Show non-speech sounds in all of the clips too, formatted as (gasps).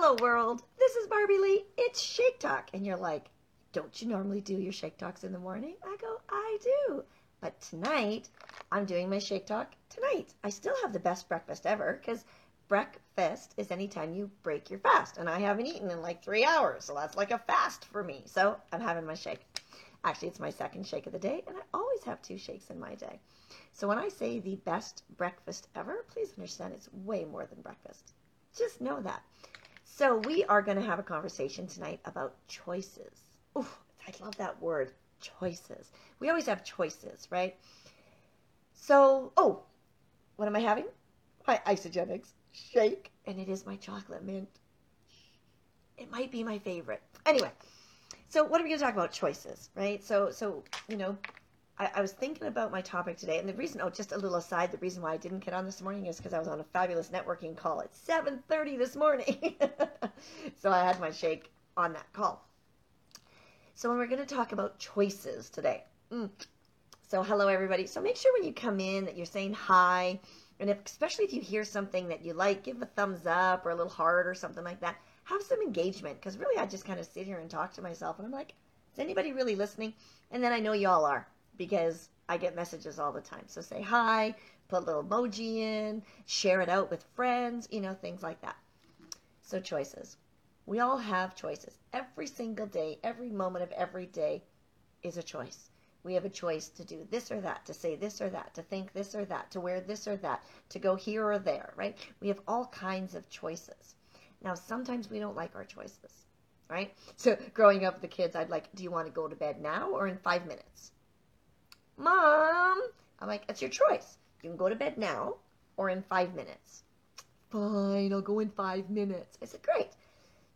Hello, world. This is Barbie Lee. It's Shake Talk. And you're like, don't you normally do your Shake Talks in the morning? I go, I do. But tonight, I'm doing my Shake Talk tonight. I still have the best breakfast ever because breakfast is anytime you break your fast. And I haven't eaten in like three hours. So that's like a fast for me. So I'm having my shake. Actually, it's my second shake of the day. And I always have two shakes in my day. So when I say the best breakfast ever, please understand it's way more than breakfast. Just know that. So we are going to have a conversation tonight about choices. Oof, I love that word, choices. We always have choices, right? So, oh, what am I having? My Isagenix shake, and it is my chocolate mint. It might be my favorite. Anyway, so what are we going to talk about? Choices, right? So, so you know, I, I, was thinking about my topic today, and the reason, oh, just a little aside, the reason why I didn't get on this morning is because I was on a fabulous networking call at 7.30 this morning. (laughs) so I had my shake on that call. So we're going to talk about choices today. Mm. So hello, everybody. So make sure when you come in that you're saying hi, and if, especially if you hear something that you like, give a thumbs up or a little heart or something like that. Have some engagement, because really I just kind of sit here and talk to myself, and I'm like, is anybody really listening? And then I know y'all are because I get messages all the time. So say hi, put a little emoji in, share it out with friends, you know, things like that. So choices. We all have choices. Every single day, every moment of every day is a choice. We have a choice to do this or that, to say this or that, to think this or that, to wear this or that, to go here or there, right? We have all kinds of choices. Now, sometimes we don't like our choices, right? So, growing up with the kids, I'd like, do you want to go to bed now or in five minutes? Mom, I'm like, it's your choice. You can go to bed now or in five minutes. Fine, I'll go in five minutes. I said, great.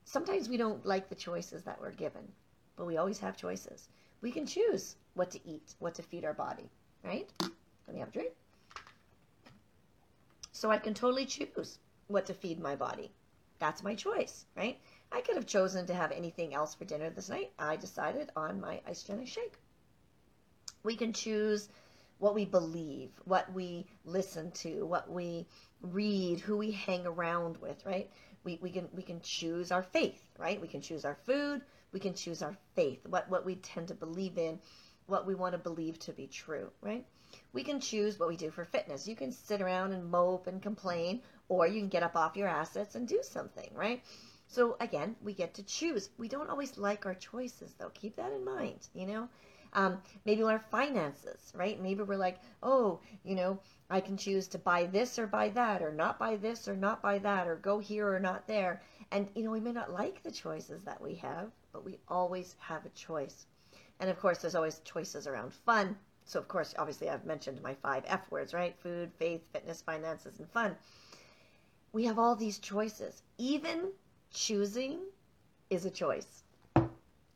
Sometimes we don't like the choices that we're given, but we always have choices. We can choose what to eat, what to feed our body, right? Let me have a drink. So I can totally choose what to feed my body. That's my choice, right? I could have chosen to have anything else for dinner this night. I decided on my Isagenix shake. We can choose what we believe, what we listen to, what we read, who we hang around with, right? We, we can we can choose our faith, right? We can choose our food, we can choose our faith, what what we tend to believe in, what we want to believe to be true, right? We can choose what we do for fitness. You can sit around and mope and complain, or you can get up off your assets and do something, right? So again, we get to choose. We don't always like our choices though. Keep that in mind, you know? Um, maybe our finances, right? Maybe we're like, oh, you know, I can choose to buy this or buy that, or not buy this or not buy that, or go here or not there. And, you know, we may not like the choices that we have, but we always have a choice. And of course, there's always choices around fun. So, of course, obviously, I've mentioned my five F words, right? Food, faith, fitness, finances, and fun. We have all these choices. Even choosing is a choice.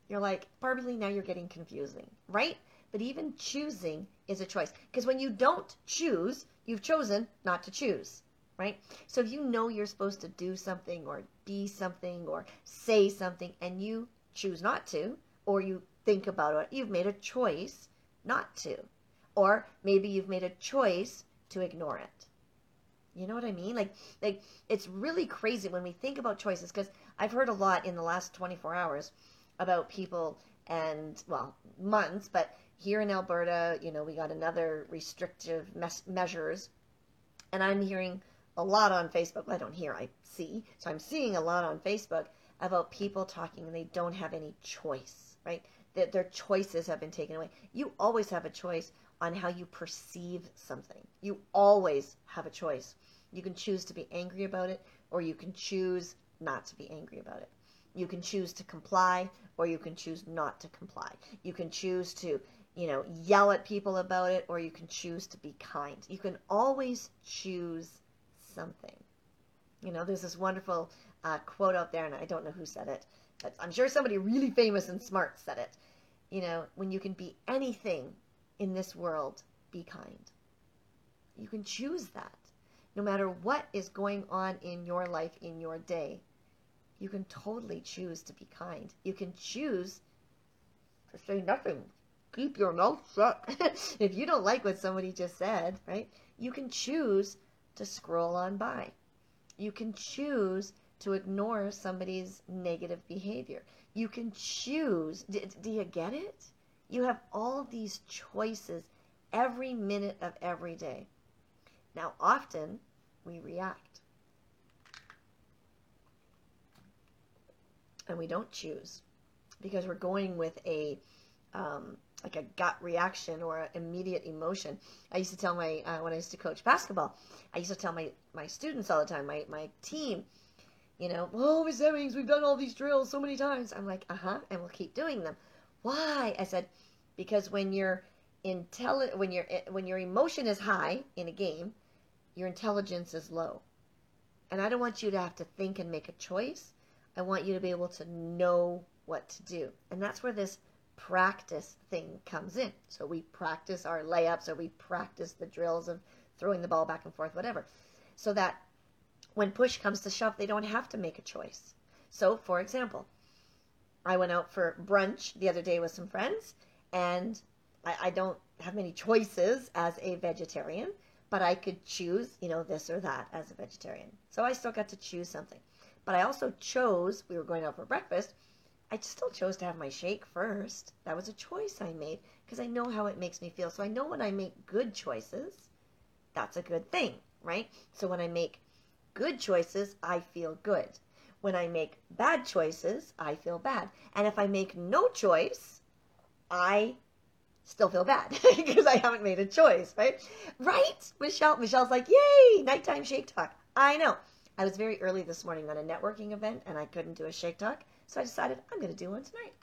You're like, Barbie Lee, now you're getting confusing, right? But even choosing is a choice. Because when you don't choose, you've chosen not to choose, right? So if you know you're supposed to do something or be something or say something and you choose not to, or you think about it, you've made a choice not to. Or maybe you've made a choice to ignore it. You know what I mean? Like, like it's really crazy when we think about choices because I've heard a lot in the last 24 hours about people and, well, months, but here in Alberta, you know, we got another restrictive mes- measures. And I'm hearing a lot on Facebook. Well, I don't hear, I see. So I'm seeing a lot on Facebook about people talking and they don't have any choice, right? That their choices have been taken away. You always have a choice on how you perceive something. You always have a choice. You can choose to be angry about it or you can choose not to be angry about it. You can choose to comply or you can choose not to comply. You can choose to, you know, yell at people about it or you can choose to be kind. You can always choose something. You know, there's this wonderful uh, quote out there, and I don't know who said it, but I'm sure somebody really famous and smart said it. You know, when you can be anything in this world, be kind. You can choose that. No matter what is going on in your life, in your day, you can totally choose to be kind. You can choose to say nothing. Keep your mouth shut. (laughs) if you don't like what somebody just said, right, you can choose to scroll on by. You can choose to ignore somebody's negative behavior. You can choose. Do, do you get it? You have all these choices every minute of every day. Now, often we react. And we don't choose because we're going with a um, like a gut reaction or an immediate emotion. I used to tell my uh, when I used to coach basketball, I used to tell my my students all the time, my my team, you know, oh Miss Emmings, we've done all these drills so many times. I'm like, uh huh, and we'll keep doing them. Why? I said, because when you're when your when your emotion is high in a game, your intelligence is low. And I don't want you to have to think and make a choice. I want you to be able to know what to do. And that's where this practice thing comes in. So we practice our layups or we practice the drills of throwing the ball back and forth, whatever. So that when push comes to shove, they don't have to make a choice. So, for example, I went out for brunch the other day with some friends, and I, I don't have many choices as a vegetarian, but I could choose, you know, this or that as a vegetarian. So I still got to choose something. But I also chose, we were going out for breakfast, I still chose to have my shake first. That was a choice I made because I know how it makes me feel. So I know when I make good choices, that's a good thing, right? So when I make good choices, I feel good. When I make bad choices, I feel bad. And if I make no choice, I still feel bad (laughs) because I haven't made a choice, right? Right? Michelle, Michelle's like, yay, nighttime shake talk. I know. I was very early this morning on a networking event and I couldn't do a shake talk. So I decided I'm going to do one tonight.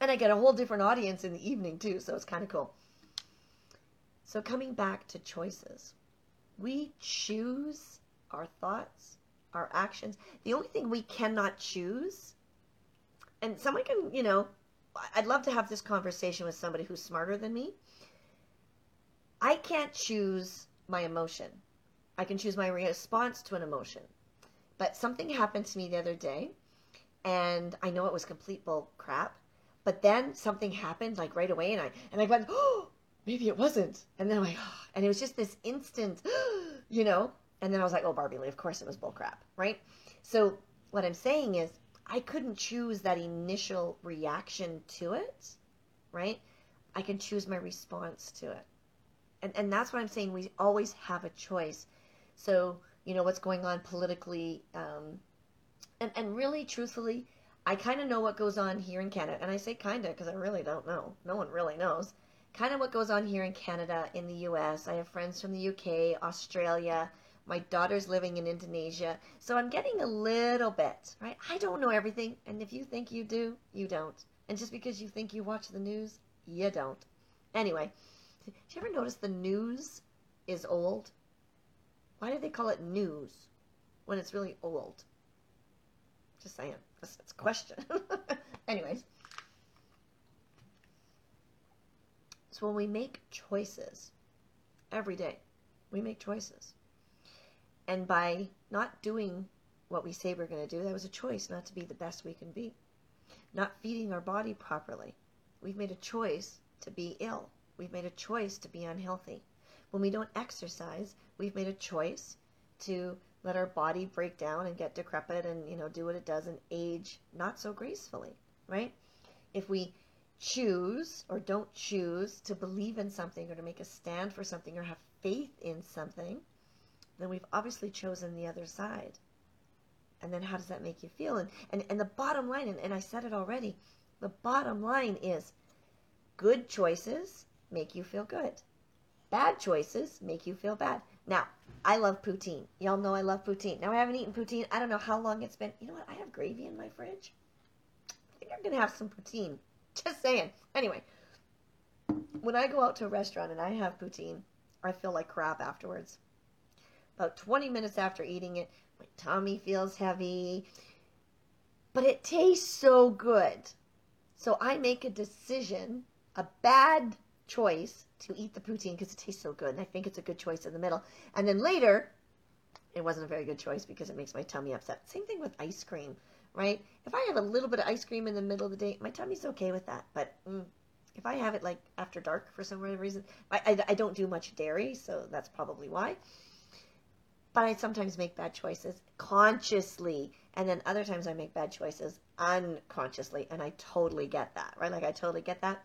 And I get a whole different audience in the evening too, so it's kind of cool. So coming back to choices, we choose our thoughts, our actions. The only thing we cannot choose, and someone can, you know, I'd love to have this conversation with somebody who's smarter than me. I can't choose my emotion. I can choose my response to an emotion. But something happened to me the other day, and I know it was complete bull crap. But then something happened like right away, and I and I went, oh, maybe it wasn't. And then I'm like, oh, and it was just this instant, (gasps) you know. And then I was like, oh, Barbie Lee, of course it was bull crap, right? So what I'm saying is, I couldn't choose that initial reaction to it, right? I can choose my response to it. And, and that's what I'm saying. We always have a choice. So you know, what's going on politically. Um, and, and really, truthfully, I kind of know what goes on here in Canada. And I say kind of because I really don't know. No one really knows. Kind of what goes on here in Canada, in the US. I have friends from the UK, Australia. My daughter's living in Indonesia. So I'm getting a little bit, right? I don't know everything. And if you think you do, you don't. And just because you think you watch the news, you don't. Anyway, (laughs) did you ever notice the news is old? Why do they call it news when it's really old? Just saying. That's, that's a question. (laughs) Anyways. So when we make choices every day, we make choices. And by not doing what we say we're going to do, that was a choice not to be the best we can be. Not feeding our body properly. We've made a choice to be ill. We've made a choice to be unhealthy. When we don't exercise, we've made a choice to let our body break down and get decrepit and you know do what it does and age not so gracefully, right? If we choose or don't choose to believe in something or to make a stand for something or have faith in something, then we've obviously chosen the other side. And then how does that make you feel? And and, and the bottom line, and, and I said it already, the bottom line is good choices make you feel good. Bad choices make you feel bad. Now, I love poutine. Y'all know I love poutine. Now, I haven't eaten poutine. I don't know how long it's been. You know what? I have gravy in my fridge. I think I'm going to have some poutine. (laughs) Just saying. Anyway, when I go out to a restaurant and I have poutine, I feel like crap afterwards. About 20 minutes after eating it, my tummy feels heavy. But it tastes so good. So I make a decision, a bad choice to eat the poutine because it tastes so good. And I think it's a good choice in the middle. And then later, it wasn't a very good choice because it makes my tummy upset. Same thing with ice cream, right? If I have a little bit of ice cream in the middle of the day, my tummy's okay with that. But mm, if I have it like after dark for some reason, I, I, I don't do much dairy, so that's probably why. but I sometimes make bad choices consciously. And then other times I make bad choices unconsciously. And I totally get that, right? Like I totally get that.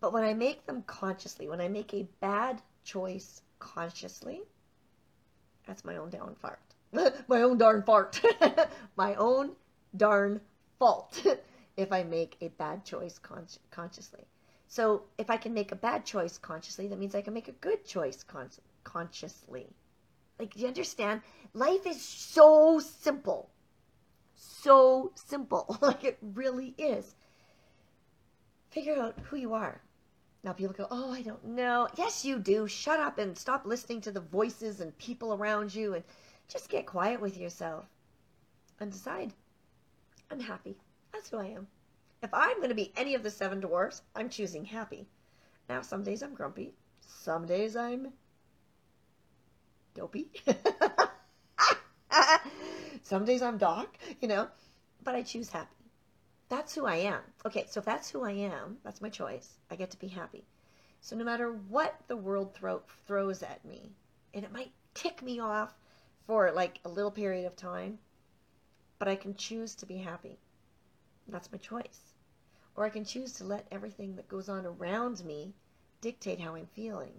But when I make them consciously, when I make a bad choice consciously, that's my own darn fart. (laughs) my own darn fart. (laughs) my own darn fault (laughs) if I make a bad choice con- consciously. So if I can make a bad choice consciously, that means I can make a good choice con- consciously. Like, do you understand? Life is so simple. So simple. like, it really is. Figure out who you are. Now, people go, Oh, I don't know. Yes, you do. Shut up and stop listening to the voices and people around you and just get quiet with yourself and decide I'm happy. That's who I am. If I'm going to be any of the seven dwarfs, I'm choosing happy. Now, some days I'm grumpy. Some days I'm dopey. (laughs) some days I'm dark, you know, but I choose happy. That's who I am. Okay, so if that's who I am, that's my choice. I get to be happy. So no matter what the world throw, throws at me, and it might tick me off for like a little period of time, but I can choose to be happy. That's my choice. Or I can choose to let everything that goes on around me dictate how I'm feeling.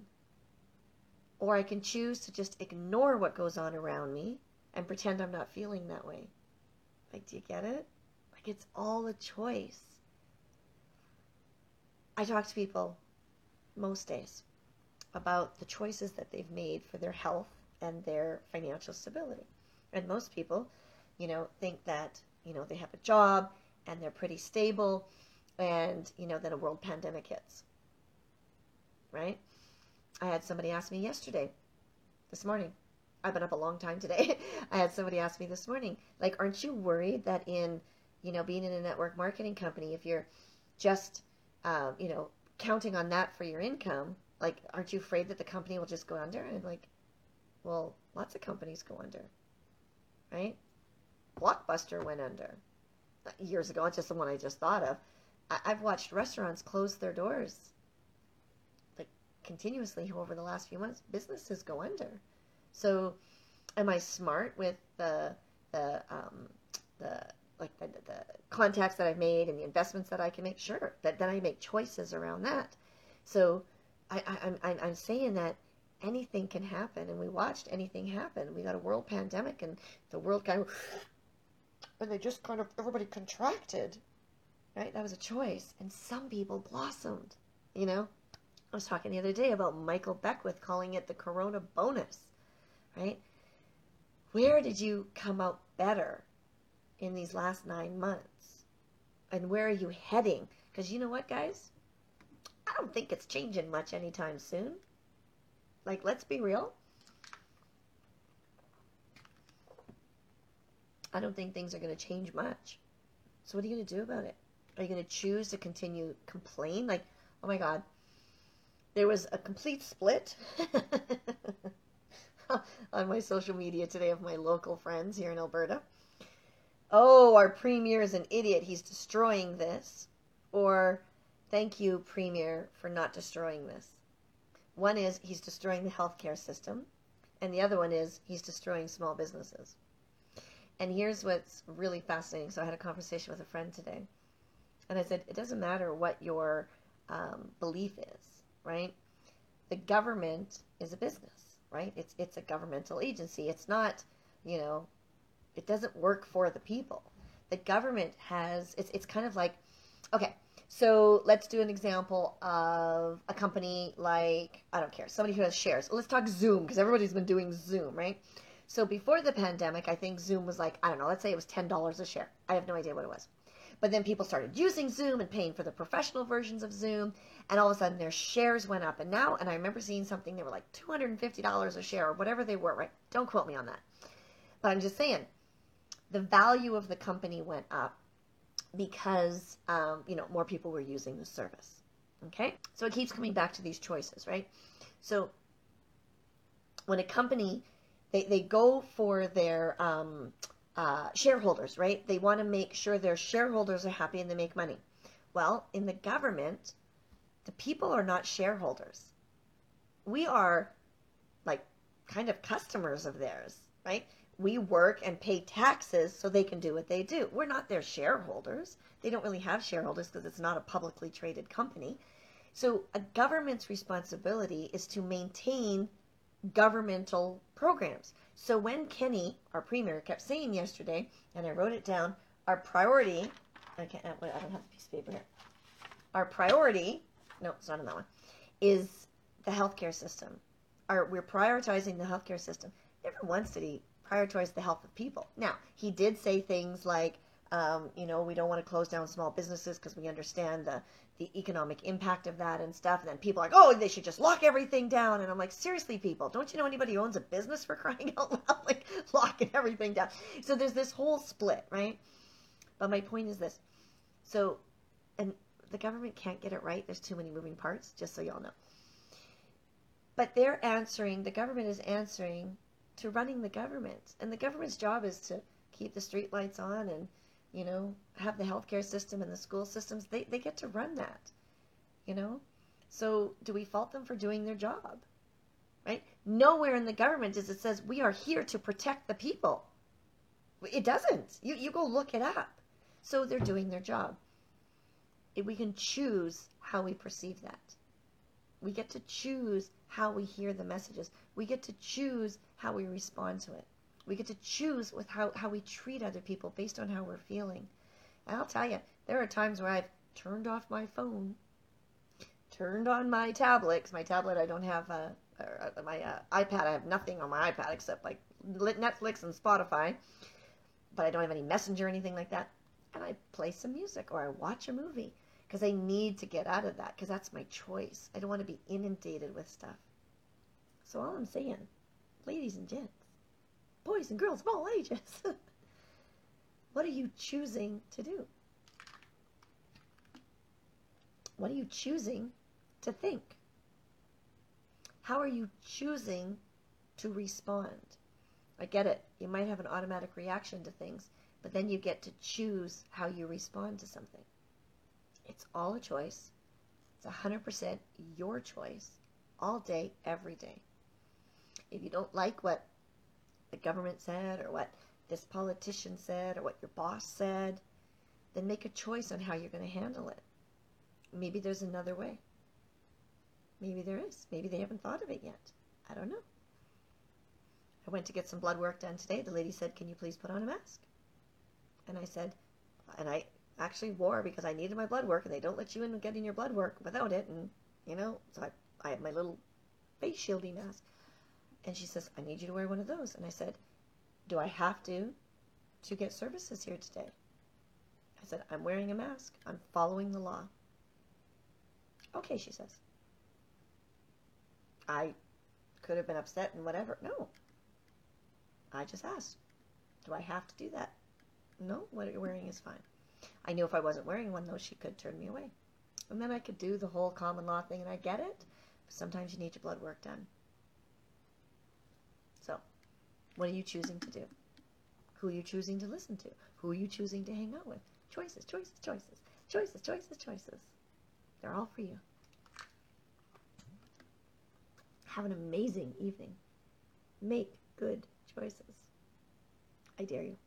Or I can choose to just ignore what goes on around me and pretend I'm not feeling that way. Like, do you get it? Like, it's all a choice. I talk to people most days about the choices that they've made for their health and their financial stability. And most people, you know, think that, you know, they have a job and they're pretty stable and you know then a world pandemic hits right i had somebody ask me yesterday this morning i've been up a long time today (laughs) i had somebody ask me this morning like aren't you worried that in you know being in a network marketing company if you're just um, you know counting on that for your income like aren't you afraid that the company will just go under and like well lots of companies go under right blockbuster went under years ago. It's just the one I just thought of. I, have watched restaurants close their doors like continuously over the last few months. Businesses go under. So, am I smart with the the um, the like the, the contacts that I've made and the investments that I can make? Sure, but then I make choices around that. So, I, I, I'm I'm saying that anything can happen, and we watched anything happen. We got a world pandemic, and the world kind of and they just kind of everybody contracted right that was a choice and some people blossomed you know i was talking the other day about michael beckwith calling it the corona bonus right where did you come out better in these last nine months and where are you heading because you know what guys i don't think it's changing much anytime soon like let's be real I don't think things are going to change much. So what are you going to do about it? Are you going to choose to continue complain? Like, oh my God, there was a complete split (laughs) on my social media today of my local friends here in Alberta. Oh, our premier is an idiot. He's destroying this. Or, thank you, premier, for not destroying this. One is he's destroying the healthcare system, and the other one is he's destroying small businesses. And here's what's really fascinating. So I had a conversation with a friend today, and I said, it doesn't matter what your um, belief is, right? The government is a business, right? It's it's a governmental agency. It's not, you know, it doesn't work for the people. The government has it's it's kind of like, okay, so let's do an example of a company like I don't care, somebody who has shares. Let's talk Zoom because everybody's been doing Zoom, right? So before the pandemic, I think Zoom was like, I don't know, let's say it was $10 a share. I have no idea what it was. But then people started using Zoom and paying for the professional versions of Zoom, and all of a sudden their shares went up. And now, and I remember seeing something, they were like $250 a share or whatever they were, right? Don't quote me on that. But I'm just saying, the value of the company went up because, um, you know, more people were using the service. Okay? So it keeps coming back to these choices, right? So when a company they, they go for their um, uh, shareholders, right? They want to make sure their shareholders are happy and they make money. Well, in the government, the people are not shareholders. We are like kind of customers of theirs, right? We work and pay taxes so they can do what they do. We're not their shareholders. They don't really have shareholders because it's not a publicly traded company. So a government's responsibility is to maintain governmental programs. So when Kenney, our premier, kept saying yesterday, and I wrote it down, our priority, I can't, uh, I don't have a piece of paper here. Our priority, no, it's not in that one, is the healthcare system. Our, we're prioritizing the healthcare system. Never once did he prioritize the health of people. Now, he did say things like, um, you know, we don't want to close down small businesses because we understand the, the economic impact of that and stuff. And then people are like, oh, they should just lock everything down. And I'm like, seriously, people, don't you know anybody who owns a business for (laughs) crying out loud? (laughs) like locking everything down. So there's this whole split, right? But my point is this. So, and the government can't get it right. There's too many moving parts, just so y'all know. But they're answering, the government is answering to running the government. And the government's job is to keep the street lights on and you know, have the healthcare system and the school systems. They, they get to run that, you know? So do we fault them for doing their job? Right? Nowhere in the government does it says we are here to protect the people. It doesn't. You, you go look it up. So they're doing their job. We can choose how we perceive that. We get to choose how we hear the messages. We get to choose how we respond to it. We get to choose with how, how we treat other people based on how we're feeling. And I'll tell you, there are times where I've turned off my phone, turned on my tablet, because my tablet I don't have, uh, uh, my uh, iPad, I have nothing on my iPad except like Netflix and Spotify, but I don't have any messenger or anything like that. And I play some music or I watch a movie because I need to get out of that because that's my choice. I don't want to be inundated with stuff. So all I'm saying, ladies and gents, boys and girls of all ages. (laughs) what are you choosing to do? What are you choosing to think? How are you choosing to respond? I get it. You might have an automatic reaction to things, but then you get to choose how you respond to something. It's all a choice. It's 100% your choice all day, every day. If you don't like what the government said or what this politician said or what your boss said, then make a choice on how you're going to handle it. Maybe there's another way. Maybe there is. Maybe they haven't thought of it yet. I don't know. I went to get some blood work done today. The lady said, Can you please put on a mask? And I said, and I actually wore because I needed my blood work and they don't let you in getting your blood work without it. And, you know, so I, I have my little face shielding mask. And she says, I need you to wear one of those. And I said, Do I have to to get services here today? I said, I'm wearing a mask. I'm following the law. Okay, she says. I could have been upset and whatever. No. I just asked, Do I have to do that? No, what you're wearing is fine. I knew if I wasn't wearing one, though, she could turn me away. And then I could do the whole common law thing, and I get it. But sometimes you need your blood work done. So, what are you choosing to do? Who are you choosing to listen to? Who are you choosing to hang out with? Choices, choices, choices, choices, choices, choices. They're all for you. Have an amazing evening. Make good choices. I dare you.